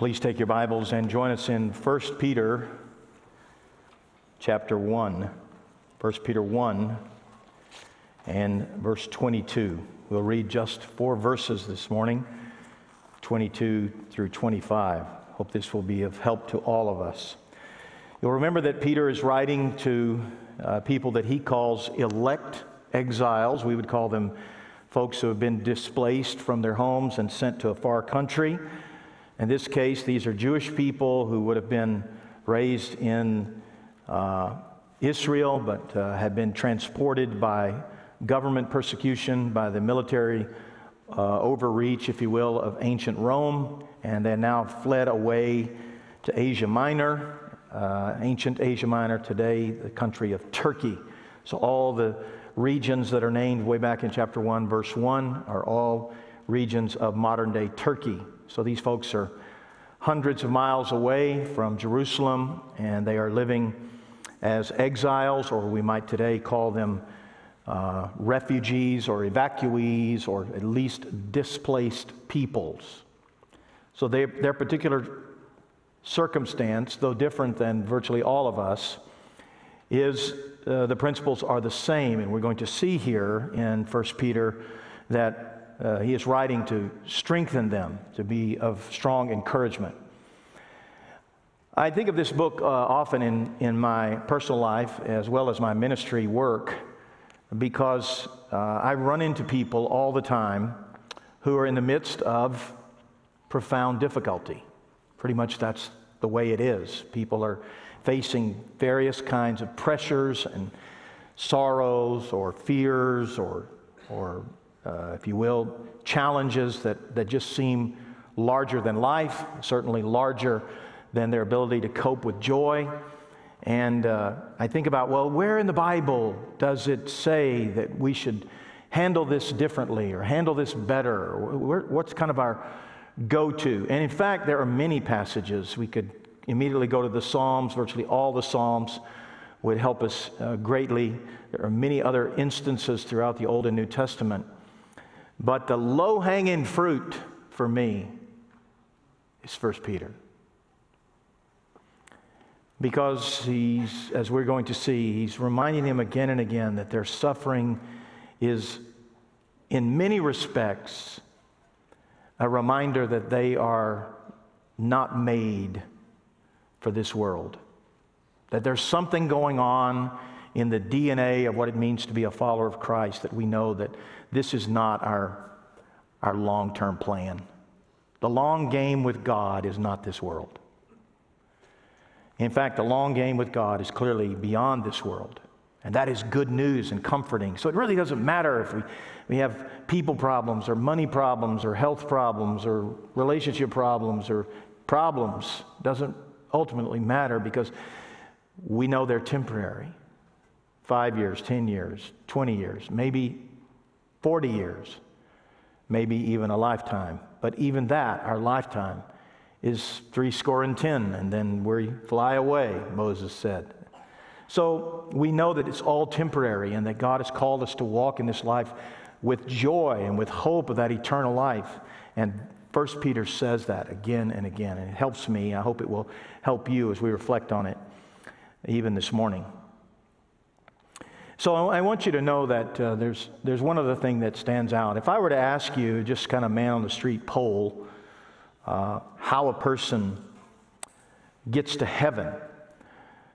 Please take your Bibles and join us in 1 Peter chapter 1. 1 Peter 1 and verse 22. We'll read just four verses this morning, 22 through 25. Hope this will be of help to all of us. You'll remember that Peter is writing to uh, people that he calls elect exiles. We would call them folks who have been displaced from their homes and sent to a far country. In this case, these are Jewish people who would have been raised in uh, Israel but uh, had been transported by government persecution, by the military uh, overreach, if you will, of ancient Rome, and they now fled away to Asia Minor, uh, ancient Asia Minor, today the country of Turkey. So all the regions that are named way back in chapter 1, verse 1, are all regions of modern day Turkey. So these folks are hundreds of miles away from Jerusalem, and they are living as exiles, or we might today call them uh, refugees or evacuees, or at least displaced peoples. So they, their particular circumstance, though different than virtually all of us, is uh, the principles are the same. And we're going to see here in 1 Peter that uh, he is writing to strengthen them, to be of strong encouragement. I think of this book uh, often in, in my personal life as well as my ministry work because uh, I run into people all the time who are in the midst of profound difficulty. Pretty much that's the way it is. People are facing various kinds of pressures and sorrows or fears or, or uh, if you will, challenges that, that just seem larger than life, certainly larger than their ability to cope with joy. And uh, I think about, well, where in the Bible does it say that we should handle this differently or handle this better? What's kind of our go to? And in fact, there are many passages. We could immediately go to the Psalms, virtually all the Psalms would help us uh, greatly. There are many other instances throughout the Old and New Testament but the low hanging fruit for me is First Peter. Because he's, as we're going to see, he's reminding them again and again that their suffering is, in many respects, a reminder that they are not made for this world. That there's something going on in the DNA of what it means to be a follower of Christ that we know that this is not our, our long term plan. The long game with God is not this world. In fact, the long game with God is clearly beyond this world. And that is good news and comforting. So it really doesn't matter if we, we have people problems or money problems or health problems or relationship problems or problems. It doesn't ultimately matter because we know they're temporary. Five years, 10 years, 20 years, maybe 40 years, maybe even a lifetime. But even that, our lifetime, is three score and ten, and then we fly away, Moses said. So we know that it's all temporary and that God has called us to walk in this life with joy and with hope of that eternal life. And First Peter says that again and again, and it helps me. I hope it will help you as we reflect on it even this morning. So I want you to know that uh, there's, there's one other thing that stands out. If I were to ask you, just kind of man on the street poll, uh, how a person gets to heaven.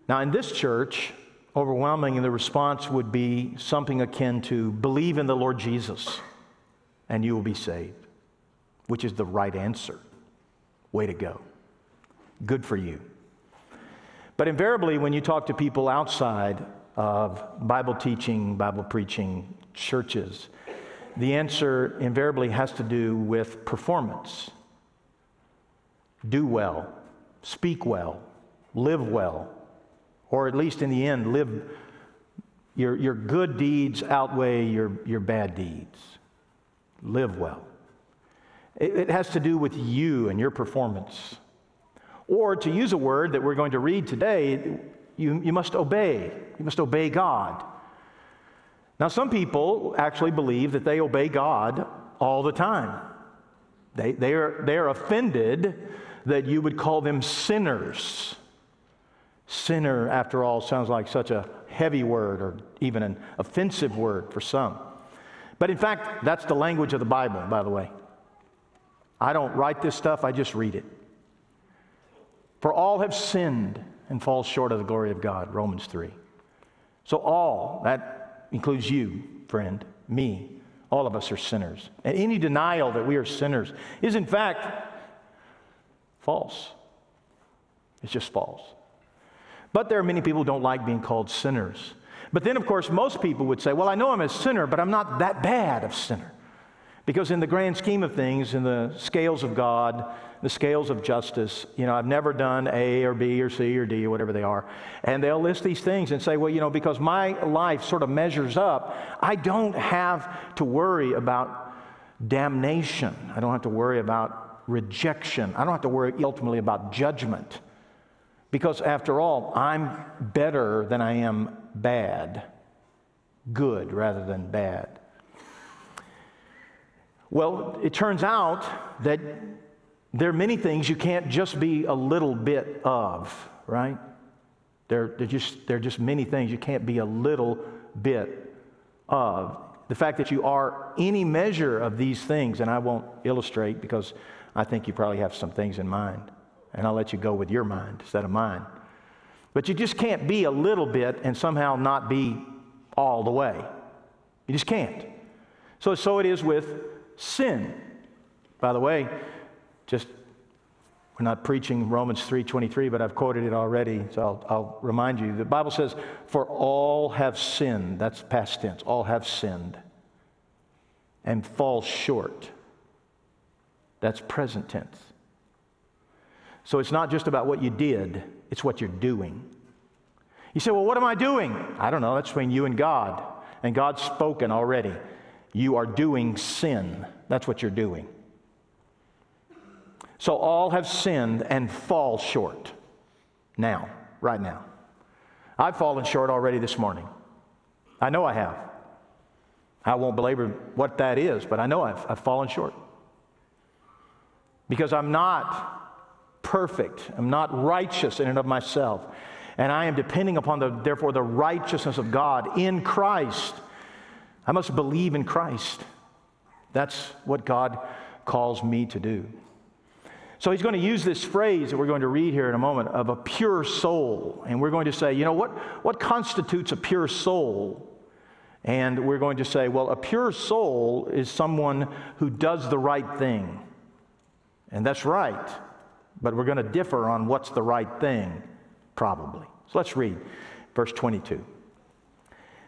Now, in this church, overwhelmingly the response would be something akin to believe in the Lord Jesus and you will be saved, which is the right answer. Way to go. Good for you. But invariably, when you talk to people outside of Bible teaching, Bible preaching churches? The answer invariably has to do with performance. Do well, speak well, live well, or at least in the end, live your, your good deeds outweigh your, your bad deeds. Live well. It, it has to do with you and your performance. Or to use a word that we're going to read today, you, you must obey. You must obey God. Now, some people actually believe that they obey God all the time. They, they, are, they are offended that you would call them sinners. Sinner, after all, sounds like such a heavy word or even an offensive word for some. But in fact, that's the language of the Bible, by the way. I don't write this stuff, I just read it. For all have sinned and falls short of the glory of God, Romans 3. So, all, that includes you, friend, me, all of us are sinners. And any denial that we are sinners is, in fact, false. It's just false. But there are many people who don't like being called sinners. But then, of course, most people would say, Well, I know I'm a sinner, but I'm not that bad of sinner. Because in the grand scheme of things, in the scales of God, the scales of justice, you know, I've never done A or B or C or D or whatever they are. And they'll list these things and say, well, you know, because my life sort of measures up, I don't have to worry about damnation. I don't have to worry about rejection. I don't have to worry ultimately about judgment. Because after all, I'm better than I am bad. Good rather than bad. Well, it turns out that there are many things you can't just be a little bit of, right? There, there, just, there are just many things you can't be a little bit of. The fact that you are any measure of these things, and I won't illustrate because I think you probably have some things in mind, and I'll let you go with your mind instead of mine. But you just can't be a little bit and somehow not be all the way. You just can't. So, so it is with sin. By the way, just we're not preaching Romans 3:23, but I've quoted it already, so I'll, I'll remind you. The Bible says, "For all have sinned." That's past tense. All have sinned and fall short. That's present tense. So it's not just about what you did, it's what you're doing. You say, Well, what am I doing? I don't know. That's between you and God. And God's spoken already. You are doing sin. That's what you're doing. So all have sinned and fall short. Now, right now. I've fallen short already this morning. I know I have. I won't belabor what that is, but I know I've, I've fallen short. Because I'm not perfect, I'm not righteous in and of myself. And I am depending upon the, therefore, the righteousness of God in Christ. I must believe in Christ. That's what God calls me to do. So he's going to use this phrase that we're going to read here in a moment of a pure soul. And we're going to say, you know, what, what constitutes a pure soul? And we're going to say, well, a pure soul is someone who does the right thing. And that's right. But we're going to differ on what's the right thing, probably. So let's read verse 22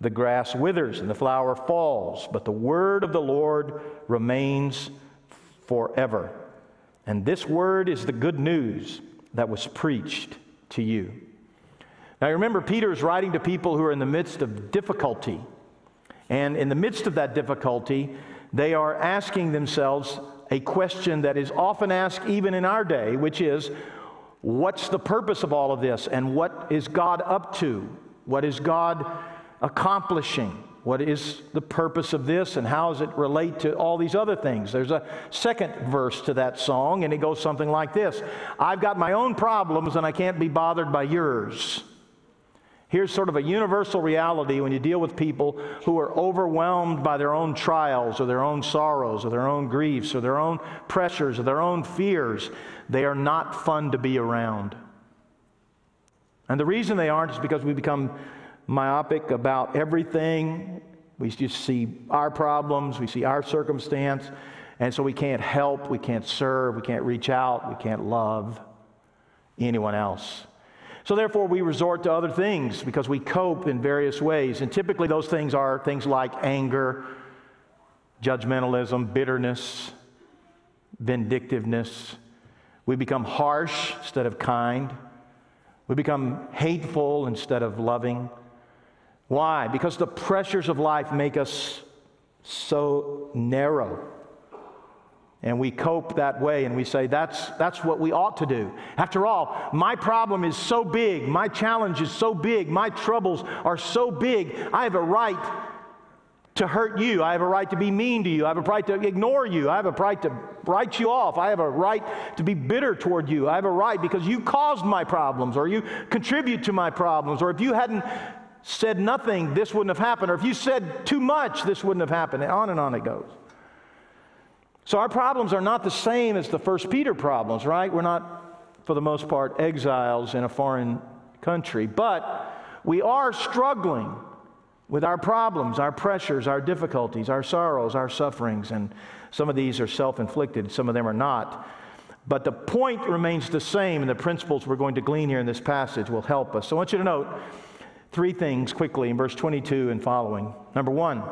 The grass withers and the flower falls, but the word of the Lord remains forever. And this word is the good news that was preached to you. Now you remember, Peter is writing to people who are in the midst of difficulty. And in the midst of that difficulty, they are asking themselves a question that is often asked even in our day, which is, What's the purpose of all of this? And what is God up to? What is God accomplishing? What is the purpose of this and how does it relate to all these other things? There's a second verse to that song, and it goes something like this I've got my own problems and I can't be bothered by yours. Here's sort of a universal reality when you deal with people who are overwhelmed by their own trials or their own sorrows or their own griefs or their own pressures or their own fears. They are not fun to be around. And the reason they aren't is because we become myopic about everything. We just see our problems, we see our circumstance, and so we can't help, we can't serve, we can't reach out, we can't love anyone else. So, therefore, we resort to other things because we cope in various ways. And typically, those things are things like anger, judgmentalism, bitterness, vindictiveness. We become harsh instead of kind. We become hateful instead of loving. Why? Because the pressures of life make us so narrow. And we cope that way and we say, that's, that's what we ought to do. After all, my problem is so big, my challenge is so big, my troubles are so big, I have a right to hurt you. I have a right to be mean to you. I have a right to ignore you. I have a right to write you off. I have a right to be bitter toward you. I have a right because you caused my problems or you contribute to my problems. Or if you hadn't said nothing, this wouldn't have happened. Or if you said too much, this wouldn't have happened. And on and on it goes. So our problems are not the same as the first Peter problems, right? We're not, for the most part, exiles in a foreign country, but we are struggling with our problems, our pressures, our difficulties, our sorrows, our sufferings, and some of these are self inflicted, some of them are not. But the point remains the same, and the principles we're going to glean here in this passage will help us. So I want you to note three things quickly in verse 22 and following. Number one,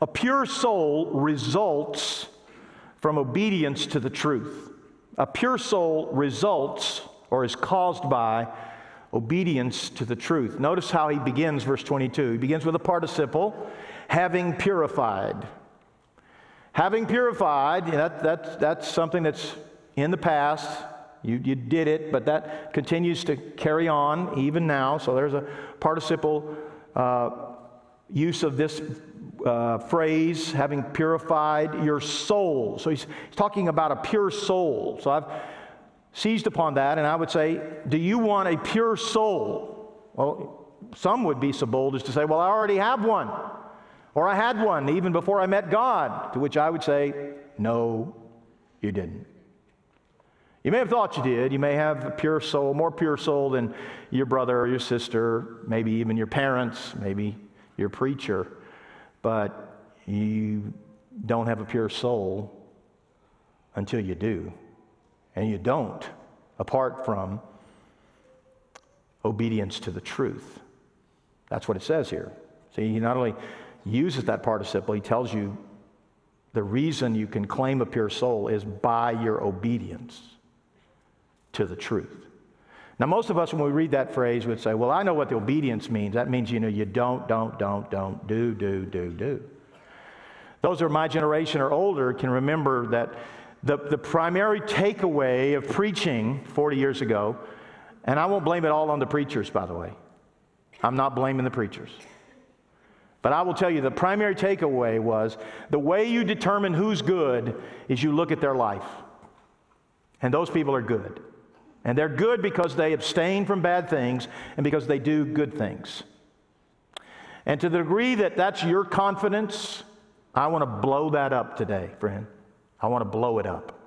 a pure soul results from obedience to the truth. A pure soul results or is caused by obedience to the truth. Notice how he begins verse 22. He begins with a participle, having purified. Having purified, that, that, that's something that's in the past. You, you did it, but that continues to carry on even now. So there's a participle uh, use of this uh, phrase, having purified your soul. So he's, he's talking about a pure soul. So I've seized upon that, and I would say, Do you want a pure soul? Well, some would be so bold as to say, Well, I already have one, or I had one even before I met God. To which I would say, No, you didn't. You may have thought you did. You may have a pure soul, more pure soul than your brother or your sister, maybe even your parents, maybe your preacher, but you don't have a pure soul until you do and you don't apart from obedience to the truth. That's what it says here. See, he not only uses that participle, he tells you the reason you can claim a pure soul is by your obedience to the truth. Now, most of us, when we read that phrase, would say, Well, I know what the obedience means. That means, you know, you don't, don't, don't, don't, do, do, do, do. Those who are my generation or older can remember that the, the primary takeaway of preaching 40 years ago, and I won't blame it all on the preachers, by the way. I'm not blaming the preachers. But I will tell you the primary takeaway was the way you determine who's good is you look at their life. And those people are good. And they're good because they abstain from bad things and because they do good things. And to the degree that that's your confidence, I want to blow that up today, friend. I want to blow it up.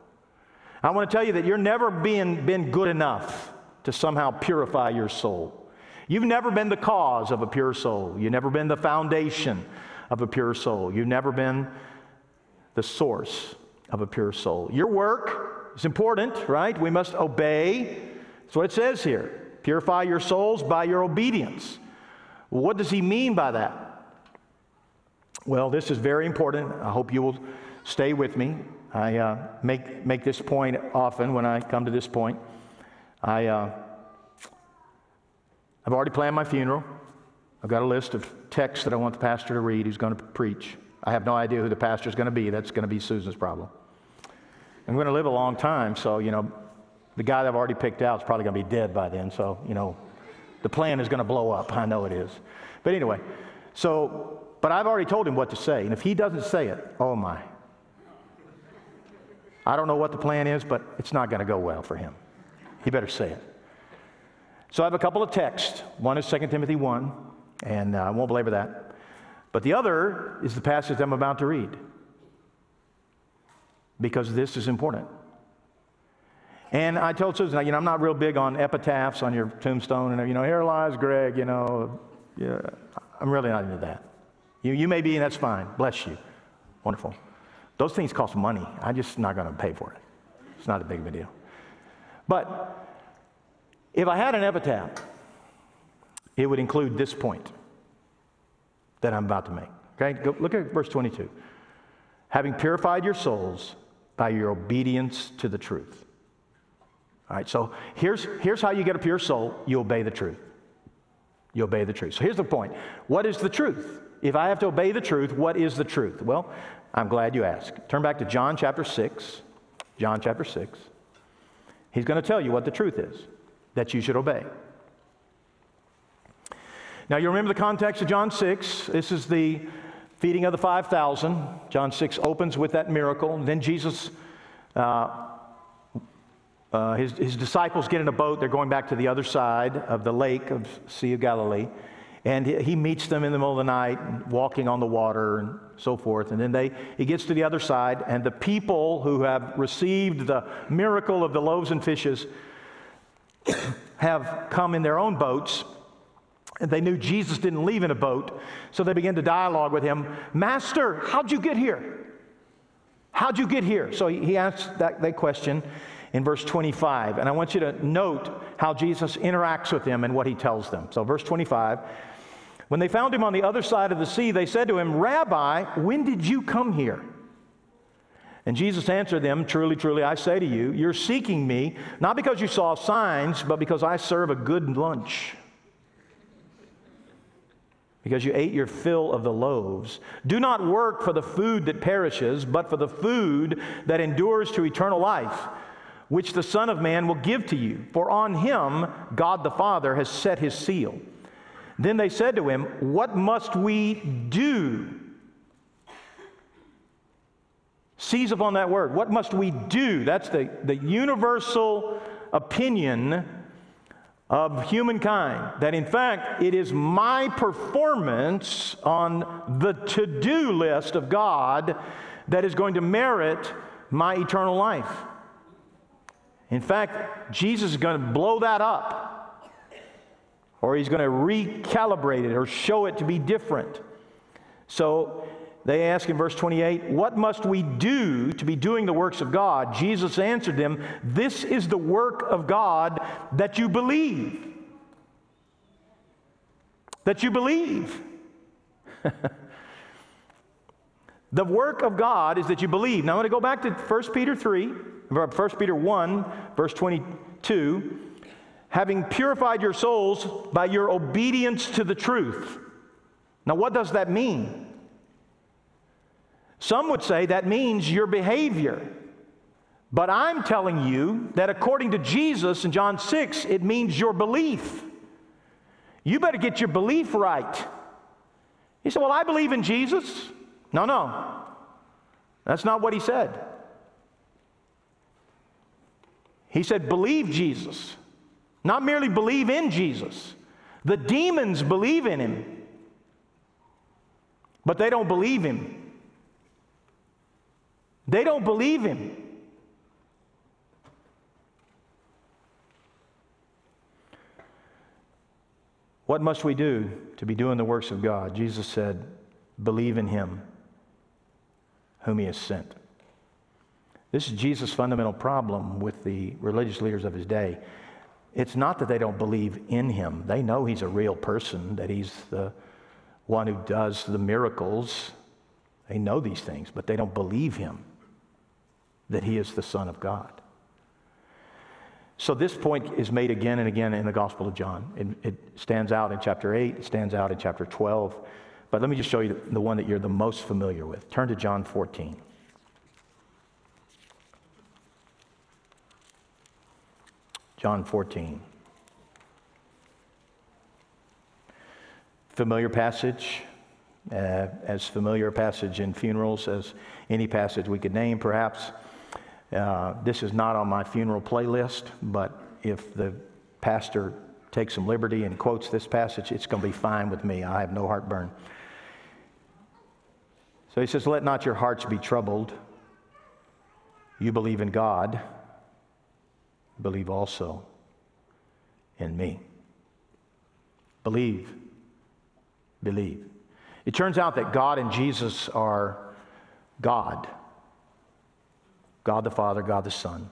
I want to tell you that you're never being been good enough to somehow purify your soul. You've never been the cause of a pure soul. You've never been the foundation of a pure soul. You've never been the source of a pure soul. Your work is important, right? We must obey. That's what it says here. Purify your souls by your obedience. What does he mean by that? Well, this is very important. I hope you will stay with me. I uh, make, make this point often when I come to this point. I, uh, I've already planned my funeral. I've got a list of texts that I want the pastor to read who's going to preach. I have no idea who the pastor is going to be. That's going to be Susan's problem. I'm going to live a long time, so, you know, the guy that I've already picked out is probably going to be dead by then. So, you know, the plan is going to blow up. I know it is. But anyway, so, but I've already told him what to say. And if he doesn't say it, oh my, I don't know what the plan is, but it's not going to go well for him. He better say it. So I have a couple of texts. One is 2 Timothy 1, and uh, I won't belabor that. But the other is the passage I'm about to read because this is important. And I told Susan, you know, I'm not real big on epitaphs on your tombstone, and you know, here lies Greg. You know, yeah, I'm really not into that. You, you may be, and that's fine. Bless you. Wonderful. Those things cost money. I'm just not going to pay for it. It's not a big of a deal. But if I had an epitaph, it would include this point that I'm about to make. Okay, Go, look at verse 22. Having purified your souls by your obedience to the truth. All right, so here's, here's how you get a pure soul you obey the truth. You obey the truth. So here's the point What is the truth? If I have to obey the truth, what is the truth? Well, I'm glad you asked. Turn back to John chapter 6. John chapter 6. He's going to tell you what the truth is that you should obey. Now, you remember the context of John 6. This is the feeding of the 5,000. John 6 opens with that miracle. Then Jesus, uh, uh, his, his disciples get in a boat. They're going back to the other side of the lake of Sea of Galilee. And he meets them in the middle of the night, walking on the water and so forth. And then they, he gets to the other side, and the people who have received the miracle of the loaves and fishes have come in their own boats and they knew Jesus didn't leave in a boat, so they began to dialogue with him Master, how'd you get here? How'd you get here? So he asked that, that question in verse 25. And I want you to note how Jesus interacts with them and what he tells them. So, verse 25 When they found him on the other side of the sea, they said to him, Rabbi, when did you come here? And Jesus answered them, Truly, truly, I say to you, you're seeking me, not because you saw signs, but because I serve a good lunch because you ate your fill of the loaves. Do not work for the food that perishes, but for the food that endures to eternal life, which the Son of Man will give to you. For on him God the Father has set his seal. Then they said to him, What must we do? Seize upon that word. What must we do? That's the, the universal opinion of humankind that in fact it is my performance on the to do list of God that is going to merit my eternal life. In fact, Jesus is going to blow that up, or he's going to recalibrate it or show it to be different. So they ask in verse 28, What must we do to be doing the works of God? Jesus answered them, This is the work of God that you believe. That you believe. the work of God is that you believe. Now I'm going to go back to 1 Peter 3, 1 Peter 1, verse 22. Having purified your souls by your obedience to the truth. Now, what does that mean? Some would say that means your behavior. But I'm telling you that according to Jesus in John 6, it means your belief. You better get your belief right. He said, Well, I believe in Jesus. No, no. That's not what he said. He said, Believe Jesus, not merely believe in Jesus. The demons believe in him, but they don't believe him. They don't believe him. What must we do to be doing the works of God? Jesus said, Believe in him whom he has sent. This is Jesus' fundamental problem with the religious leaders of his day. It's not that they don't believe in him, they know he's a real person, that he's the one who does the miracles. They know these things, but they don't believe him that he is the Son of God. So, this point is made again and again in the Gospel of John. It, it, stands out in chapter 8, it stands out in chapter 12. But let me just show you the, one that you're the most familiar with. Turn to John 14. John 14. Familiar passage, uh, as familiar a passage in funerals as any passage we could name, perhaps. Uh, this is not on my funeral playlist, but if the pastor takes some liberty and quotes this passage, it's going to be fine with me. I have no heartburn. So he says, Let not your hearts be troubled. You believe in God, believe also in me. Believe, believe. It turns out that God and Jesus are God. God the Father, God the Son.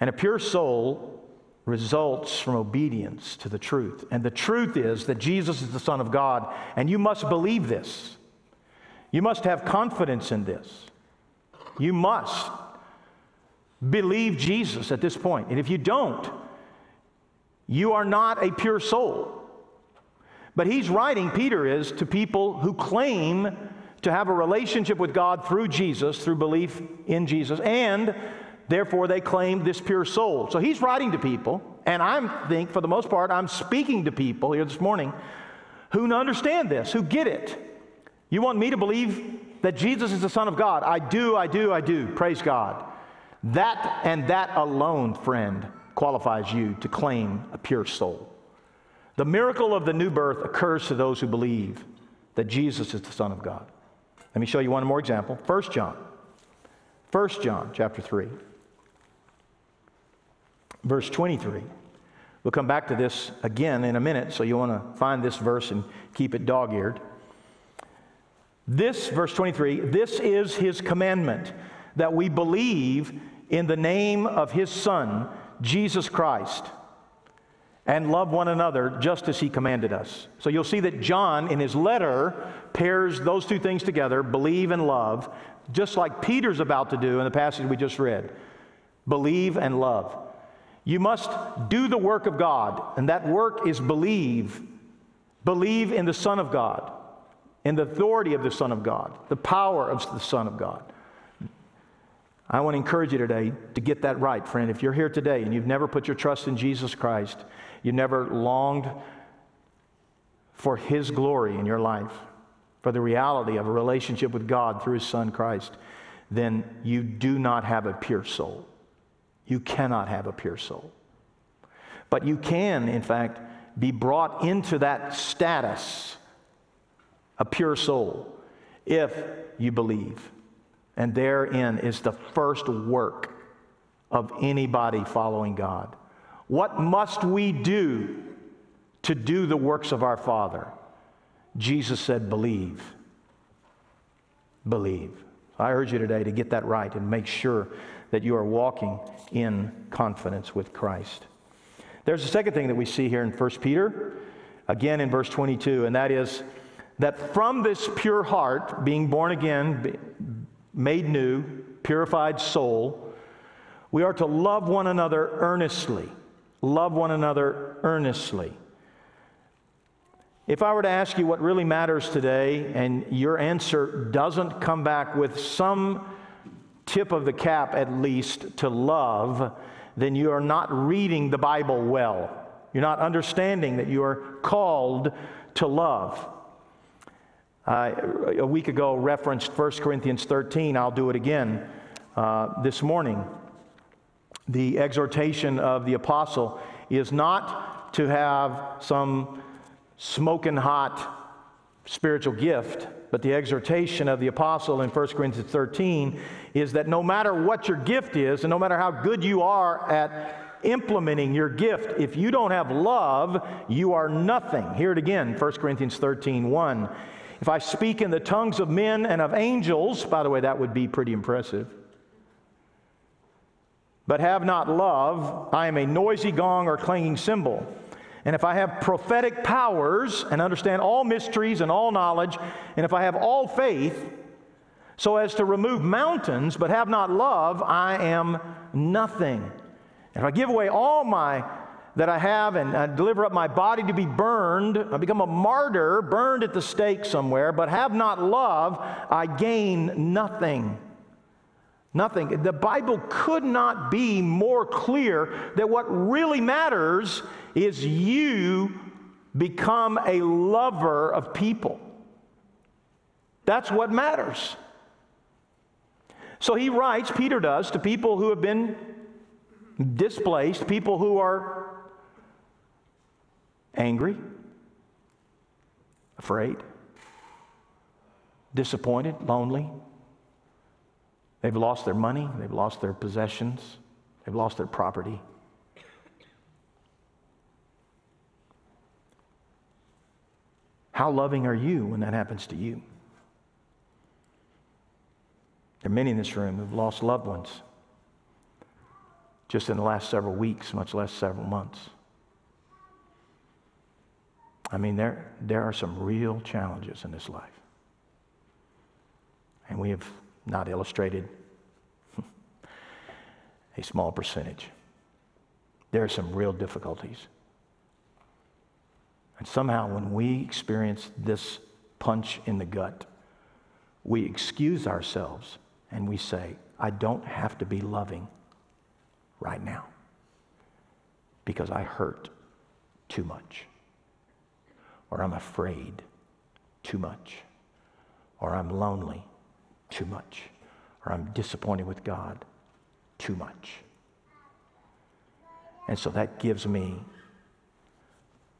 And a pure soul results from obedience to the truth. And the truth is that Jesus is the Son of God, and you must believe this. You must have confidence in this. You must. believe Jesus at this point. And if you don't, you are not a pure soul. But he's writing, Peter is, to people who claim to have a relationship with God through Jesus, through belief in Jesus, and therefore they claim this pure soul. So he's writing to people, and I think for the most part, I'm speaking to people here this morning who understand this, who get it. You want me to believe that Jesus is the Son of God? I do, I do, I do. Praise God. That and that alone, friend, qualifies you to claim a pure soul. The miracle of the new birth occurs to those who believe that Jesus is the Son of God. Let me show you one more example. 1 John. 1 John chapter 3. Verse 23. We'll come back to this again in a minute, so you want to find this verse and keep it dog eared. This, verse 23, this is his commandment that we believe in the name of his Son, Jesus Christ, and love one another just as he commanded us. So you'll see that John, in his letter, pairs those two things together believe and love, just like Peter's about to do in the passage we just read. Believe and love. You must do the work of God, and that work is believe. Believe in the Son of God, in the authority of the Son of God, the power of the Son of God. I want to encourage you today to get that right, friend. If you're here today and you've never put your trust in Jesus Christ, you never longed for His glory in your life, for the reality of a relationship with God through His Son Christ, then you do not have a pure soul. You cannot have a pure soul. But you can, in fact, be brought into that status, a pure soul, if you believe. And therein is the first work of anybody following God. What must we do to do the works of our Father? Jesus said, Believe. Believe. I urge you today to get that right and make sure that you are walking in confidence with Christ. There's a second thing that we see here in 1 Peter, again in verse 22, and that is that from this pure heart, being born again, made new, purified soul, we are to love one another earnestly. Love one another earnestly. If I were to ask you what really matters today, and your answer doesn't come back with some tip of the cap at least to love, then you are not reading the Bible well. You're not understanding that you are called to love. Uh, a week ago referenced 1 Corinthians 13. I'll do it again uh, this morning. The exhortation of the apostle is not to have some smoking hot spiritual gift, but the exhortation of the apostle in 1 Corinthians 13 is that no matter what your gift is, and no matter how good you are at implementing your gift, if you don't have love, you are nothing. Hear it again, 1 Corinthians 13 1. If I speak in the tongues of men and of angels, by the way, that would be pretty impressive, but have not love, I am a noisy gong or clanging cymbal. And if I have prophetic powers and understand all mysteries and all knowledge, and if I have all faith, so as to remove mountains, but have not love, I am nothing. And If I give away all my that I have and I deliver up my body to be burned. I become a martyr, burned at the stake somewhere, but have not love, I gain nothing. Nothing. The Bible could not be more clear that what really matters is you become a lover of people. That's what matters. So he writes, Peter does, to people who have been displaced, people who are angry, afraid, disappointed, lonely. They've lost their money, they've lost their possessions, they've lost their property. How loving are you when that happens to you? There are many in this room who've lost loved ones just in the last several weeks, much less several months. I mean, there, there are some real challenges in this life. And we have not illustrated. a small percentage. There are some real difficulties. And somehow, when we experience this punch in the gut, we excuse ourselves and we say, I don't have to be loving right now because I hurt too much, or I'm afraid too much, or I'm lonely too much, or I'm disappointed with God too much. And so that gives me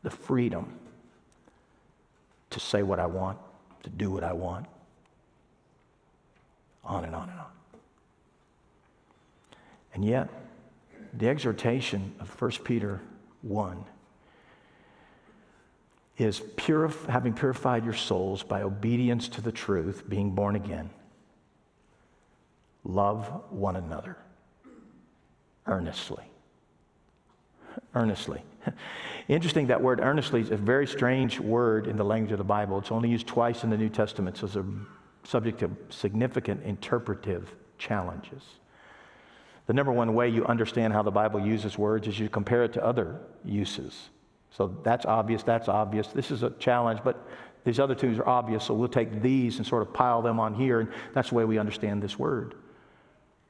the freedom to say what I want, to do what I want, on and on and on. And yet, the exhortation of 1 Peter 1 is purif- having purified your souls by obedience to the truth, being born again, love one another earnestly. Earnestly. Interesting, that word earnestly is a very strange word in the language of the Bible. It's only used twice in the New Testament, so it's a subject to significant interpretive challenges. The number one way you understand how the Bible uses words is you compare it to other uses. So that's obvious, that's obvious. This is a challenge, but these other two are obvious, so we'll take these and sort of pile them on here, and that's the way we understand this word.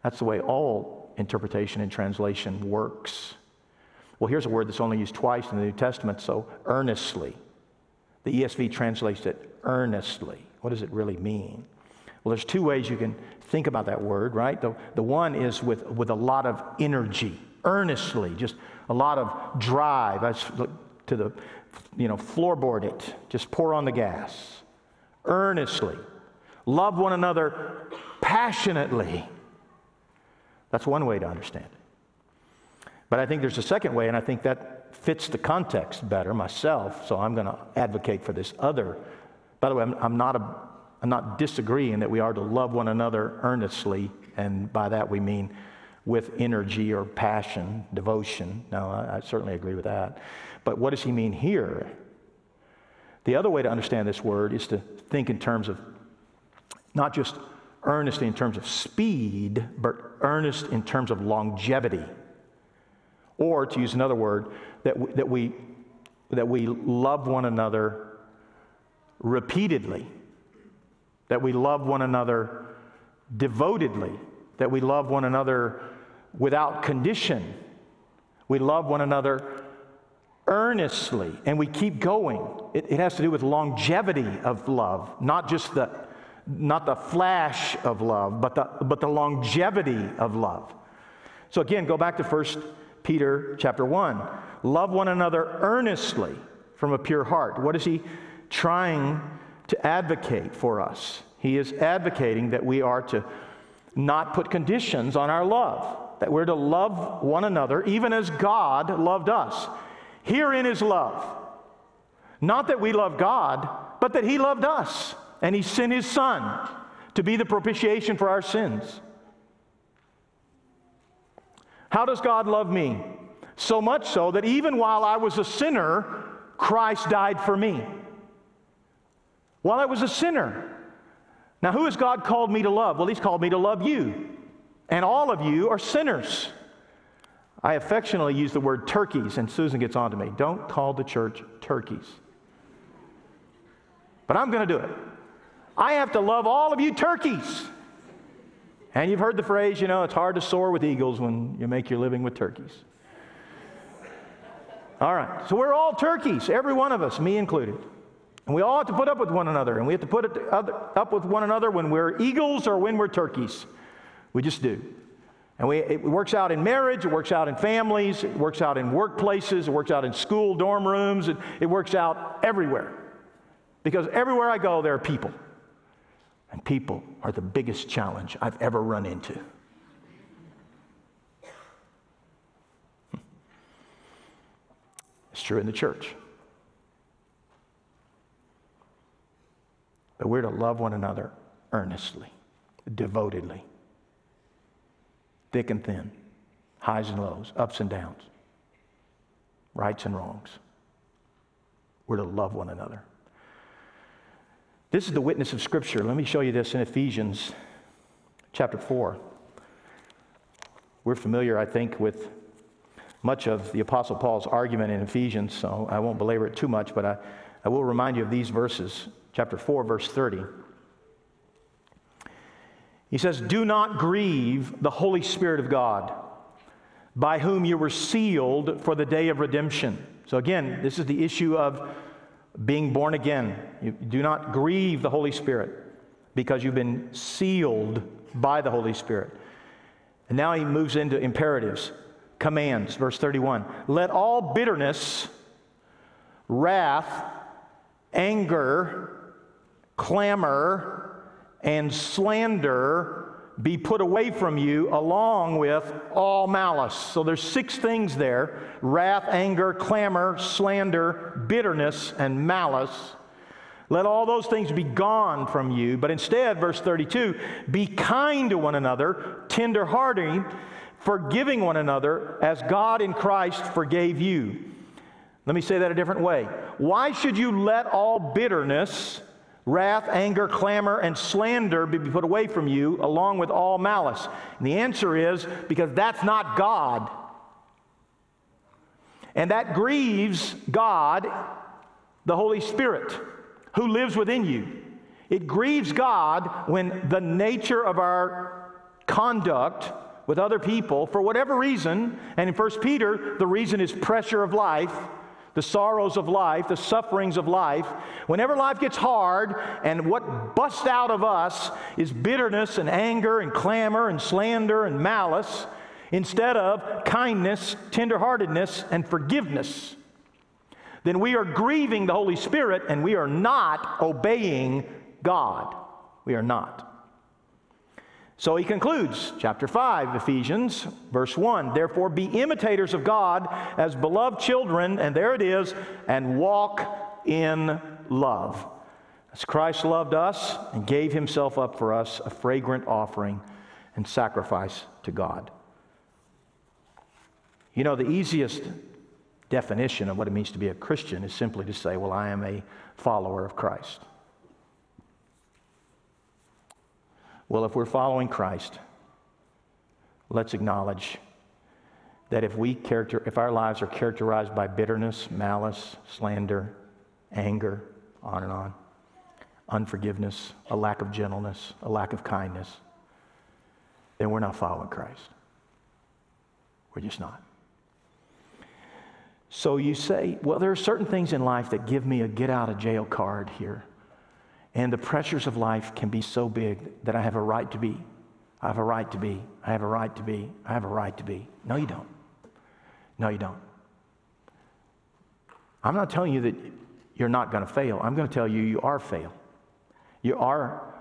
That's the way all interpretation and translation works. Well, here's a word that's only used twice in the New Testament, so earnestly. The ESV translates it earnestly. What does it really mean? Well, there's two ways you can think about that word, right? The, the one is with, with a lot of energy, earnestly, just a lot of drive. I to the, you know, floorboard it, just pour on the gas. Earnestly. Love one another passionately. That's one way to understand it. But I think there's a second way, and I think that fits the context better myself, so I'm going to advocate for this other. By the way, I'm, I'm not a I'm not disagreeing that we are to love one another earnestly, and by that we mean with energy or passion, devotion. No, I, I certainly agree with that. But what does he mean here? The other way to understand this word is to think in terms of not just earnestly in terms of speed, but earnest in terms of longevity. Or to use another word, that we, that we, that we love one another repeatedly that we love one another devotedly, that we love one another without condition. We love one another earnestly, and we keep going. It, it, has to do with longevity of love, not just the, not the flash of love, but the, but the longevity of love. So again, go back to 1 Peter chapter 1. Love one another earnestly from a pure heart. What is he trying to advocate for us. He is advocating that we are to not put conditions on our love, that we're to love one another even as God loved us. Herein is love. Not that we love God, but that He loved us and He sent His Son to be the propitiation for our sins. How does God love me? So much so that even while I was a sinner, Christ died for me while I was a sinner. Now, who has God called me to love? Well, He's called me to love you. And all of you are sinners. I affectionately use the word turkeys, and Susan gets on to me. Don't call the church turkeys. But I'm going to do it. I have to love all of you turkeys. And you've heard the phrase, you know, it's hard to soar with eagles when you make your living with turkeys. All right, so we're all turkeys, every one of us, me included. And we all have to put up with one another, and we have to put it up with one another when we're eagles or when we're turkeys. We just do. And we, it works out in marriage, it works out in families, it works out in workplaces, it works out in school dorm rooms, it, it works out everywhere. Because everywhere I go, there are people. And people are the biggest challenge I've ever run into. It's true in the church. But we're to love one another earnestly, devotedly, thick and thin, highs and lows, ups and downs, rights and wrongs. We're to love one another. This is the witness of Scripture. Let me show you this in Ephesians chapter 4. We're familiar, I think, with much of the Apostle Paul's argument in Ephesians, so I won't belabor it too much, but I, I will remind you of these verses. Chapter 4, verse 30. He says, Do not grieve the Holy Spirit of God, by whom you were sealed for the day of redemption. So, again, this is the issue of being born again. You do not grieve the Holy Spirit because you've been sealed by the Holy Spirit. And now he moves into imperatives, commands, verse 31. Let all bitterness, wrath, anger, clamor, and slander be put away from you along with all malice. So there's six things there wrath, anger, clamor, slander, bitterness, and malice. Let all those things be gone from you, but instead, verse 32, be kind to one another, tenderhearted, forgiving one another as God in Christ forgave you. Let me say that a different way. Why should you let all bitterness, wrath, anger, clamor, and slander be put away from you, along with all malice? And the answer is because that's not God. And that grieves God, the Holy Spirit, who lives within you. It grieves God when the nature of our conduct with other people, for whatever reason, and in 1 Peter, the reason is pressure of life the sorrows of life, the sufferings of life, whenever life gets hard and what busts out of us is bitterness and anger and clamor and slander and malice, instead of kindness, tenderheartedness, and forgiveness, then we are grieving the Holy Spirit and we are not obeying God. We are not. So he concludes, chapter 5, Ephesians, verse 1. Therefore, be imitators of God as beloved children, and there it is, and walk in love. As Christ loved us and gave himself up for us, a fragrant offering and sacrifice to God. You know, the easiest definition of what it means to be a Christian is simply to say, well, I am a follower of Christ. Well, if we're following Christ, let's acknowledge that if we character if our lives are characterized by bitterness, malice, slander, anger, on and on, unforgiveness, a lack of gentleness, a lack of kindness, then we're not following Christ. We're just not. So you say, well, there are certain things in life that give me a get out of jail card here. And the pressures of life can be so big that I have a right to be. I have a right to be. I have a right to be. I have a right to be. No, you don't. No, you don't. I'm not telling you that you're not going to fail. I'm going to tell you you are fail. You are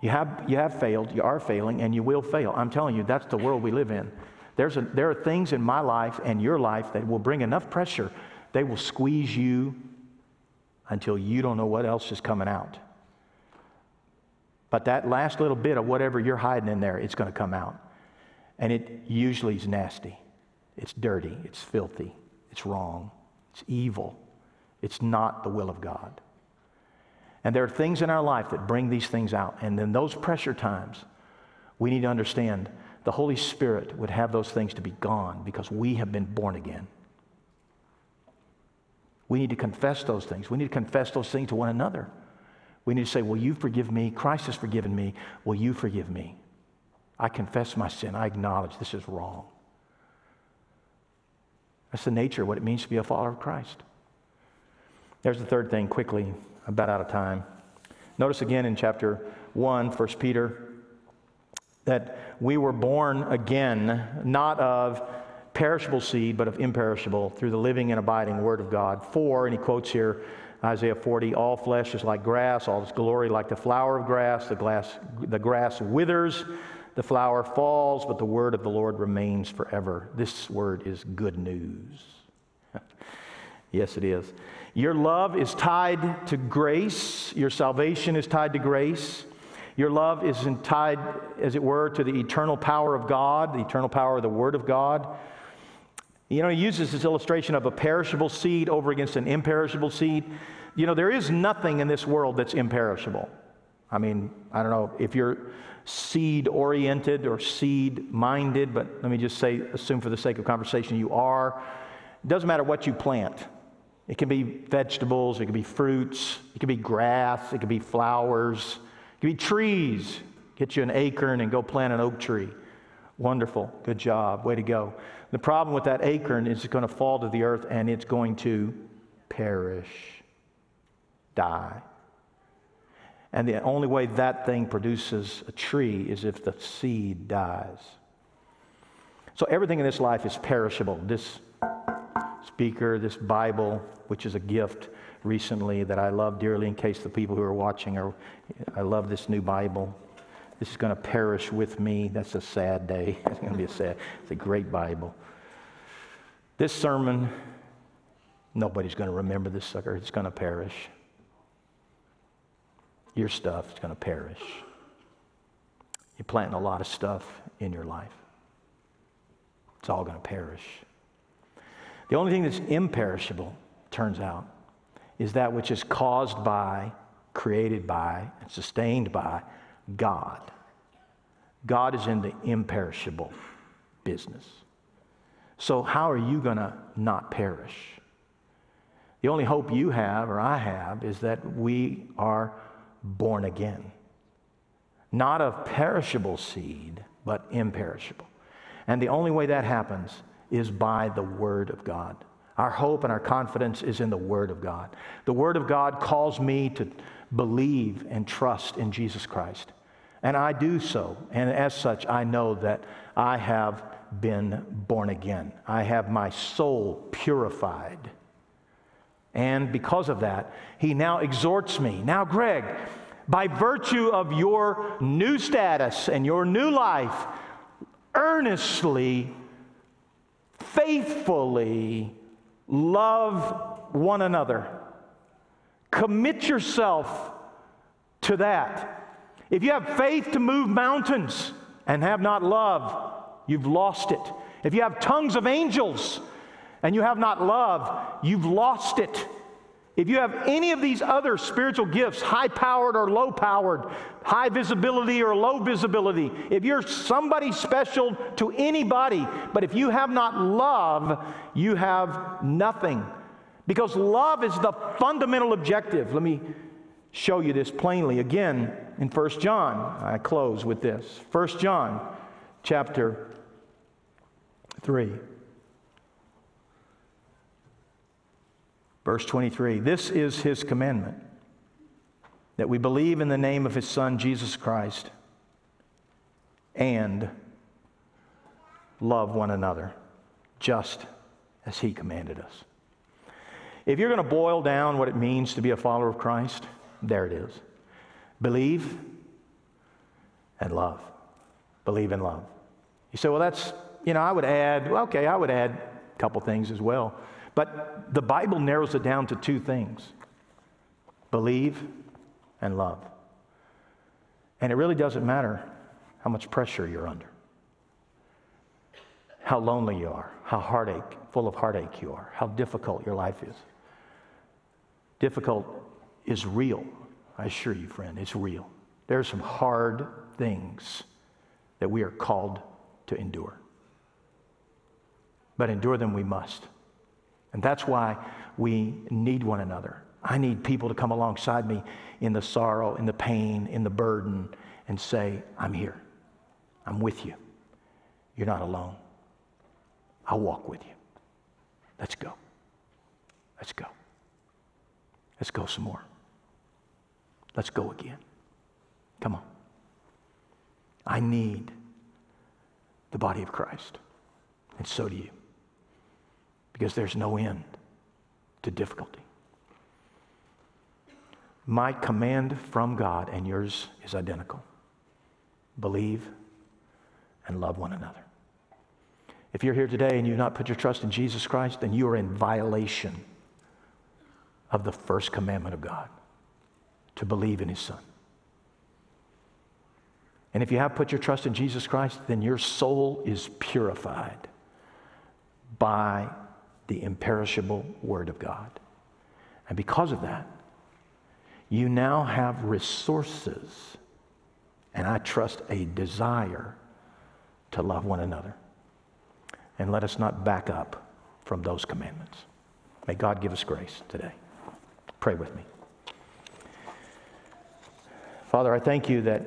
you have you have failed, you are failing and you will fail. I'm telling you that's the world we live in. There's a, there are things in my life and your life that will bring enough pressure. They will squeeze you until you don't know what else is coming out. But that last little bit of whatever you're hiding in there, it's going to come out. And it usually is nasty. It's dirty. It's filthy. It's wrong. It's evil. It's not the will of God. And there are things in our life that bring these things out. And in those pressure times, we need to understand the Holy Spirit would have those things to be gone because we have been born again. We need to confess those things. We need to confess those things to one another. We need to say, Will you forgive me? Christ has forgiven me. Will you forgive me? I confess my sin. I acknowledge this is wrong. That's the nature of what it means to be a follower of Christ. There's the third thing, quickly, about out of time. Notice again in chapter 1, 1 Peter, that we were born again, not of perishable seed, but of imperishable, through the living and abiding Word of God. For, and he quotes here, Isaiah 40, all flesh is like grass, all its glory like the flower of grass. The, glass, the grass withers, the flower falls, but the word of the Lord remains forever. This word is good news. yes, it is. Your love is tied to grace, your salvation is tied to grace. Your love is tied, as it were, to the eternal power of God, the eternal power of the Word of God. You know, he uses this illustration of a perishable seed over against an imperishable seed. You know, there is nothing in this world that's imperishable. I mean, I don't know if you're seed oriented or seed minded, but let me just say, assume for the sake of conversation, you are. It doesn't matter what you plant. It can be vegetables, it can be fruits, it can be grass, it can be flowers, it can be trees. Get you an acorn and go plant an oak tree. Wonderful. Good job. Way to go. The problem with that acorn is it's going to fall to the earth and it's going to perish, die. And the only way that thing produces a tree is if the seed dies. So everything in this life is perishable. This speaker, this Bible, which is a gift recently that I love dearly, in case the people who are watching are, I love this new Bible. This is going to perish with me. That's a sad day. It's going to be a sad. It's a great Bible. This sermon, nobody's going to remember this sucker. It's going to perish. Your stuff is going to perish. You're planting a lot of stuff in your life. It's all going to perish. The only thing that's imperishable, turns out, is that which is caused by, created by, and sustained by God. God is in the imperishable business. So, how are you going to not perish? The only hope you have, or I have, is that we are born again. Not of perishable seed, but imperishable. And the only way that happens is by the Word of God. Our hope and our confidence is in the Word of God. The Word of God calls me to believe and trust in Jesus Christ. And I do so. And as such, I know that I have been born again. I have my soul purified. And because of that, he now exhorts me. Now, Greg, by virtue of your new status and your new life, earnestly, faithfully love one another. Commit yourself to that. If you have faith to move mountains and have not love, you've lost it. If you have tongues of angels and you have not love, you've lost it. If you have any of these other spiritual gifts, high powered or low powered, high visibility or low visibility, if you're somebody special to anybody, but if you have not love, you have nothing. Because love is the fundamental objective. Let me show you this plainly again in 1 John. I close with this. 1 John chapter 3. Verse 23 This is his commandment that we believe in the name of his Son, Jesus Christ, and love one another just as he commanded us. If you're going to boil down what it means to be a follower of Christ, there it is. Believe and love. Believe and love. You say, well, that's, you know, I would add, well, okay, I would add a couple things as well. But the Bible narrows it down to two things believe and love. And it really doesn't matter how much pressure you're under, how lonely you are, how heartache, full of heartache you are, how difficult your life is. Difficult is real. I assure you, friend, it's real. There are some hard things that we are called to endure. But endure them we must. And that's why we need one another. I need people to come alongside me in the sorrow, in the pain, in the burden, and say, I'm here. I'm with you. You're not alone. I'll walk with you. Let's go. Let's go. Let's go some more. Let's go again. Come on. I need the body of Christ, and so do you because there's no end to difficulty. My command from God and yours is identical believe and love one another. If you're here today and you've not put your trust in Jesus Christ, then you are in violation of the first commandment of God to believe in His Son. And if you have put your trust in Jesus Christ, then your soul is purified by the imperishable Word of God. And because of that, you now have resources, and I trust a desire to love one another. And let us not back up from those commandments. May God give us grace today. Pray with me. Father, I thank you that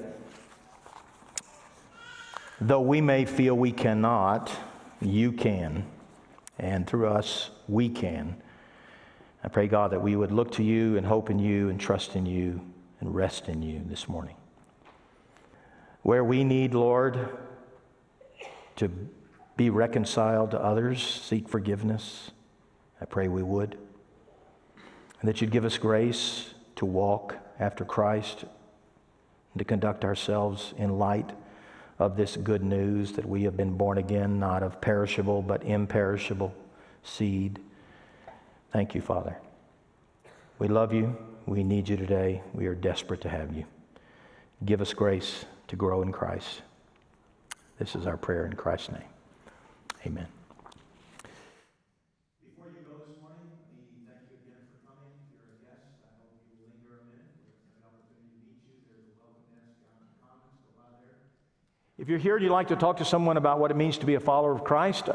though we may feel we cannot, you can, and through us we can. I pray, God, that we would look to you and hope in you and trust in you and rest in you this morning. Where we need, Lord, to be reconciled to others, seek forgiveness, I pray we would. And that you'd give us grace to walk after Christ to conduct ourselves in light of this good news that we have been born again, not of perishable, but imperishable seed. Thank you, Father. We love you. We need you today. We are desperate to have you. Give us grace to grow in Christ. This is our prayer in Christ's name. Amen. Before you go this morning, let me thank you again for coming. If you're a guest, I hope you will linger a minute. We're going to have an opportunity to meet you. There's a welcome desk down in the commons. Go by there. If you're here and you'd like to talk to someone about what it means to be a follower of Christ,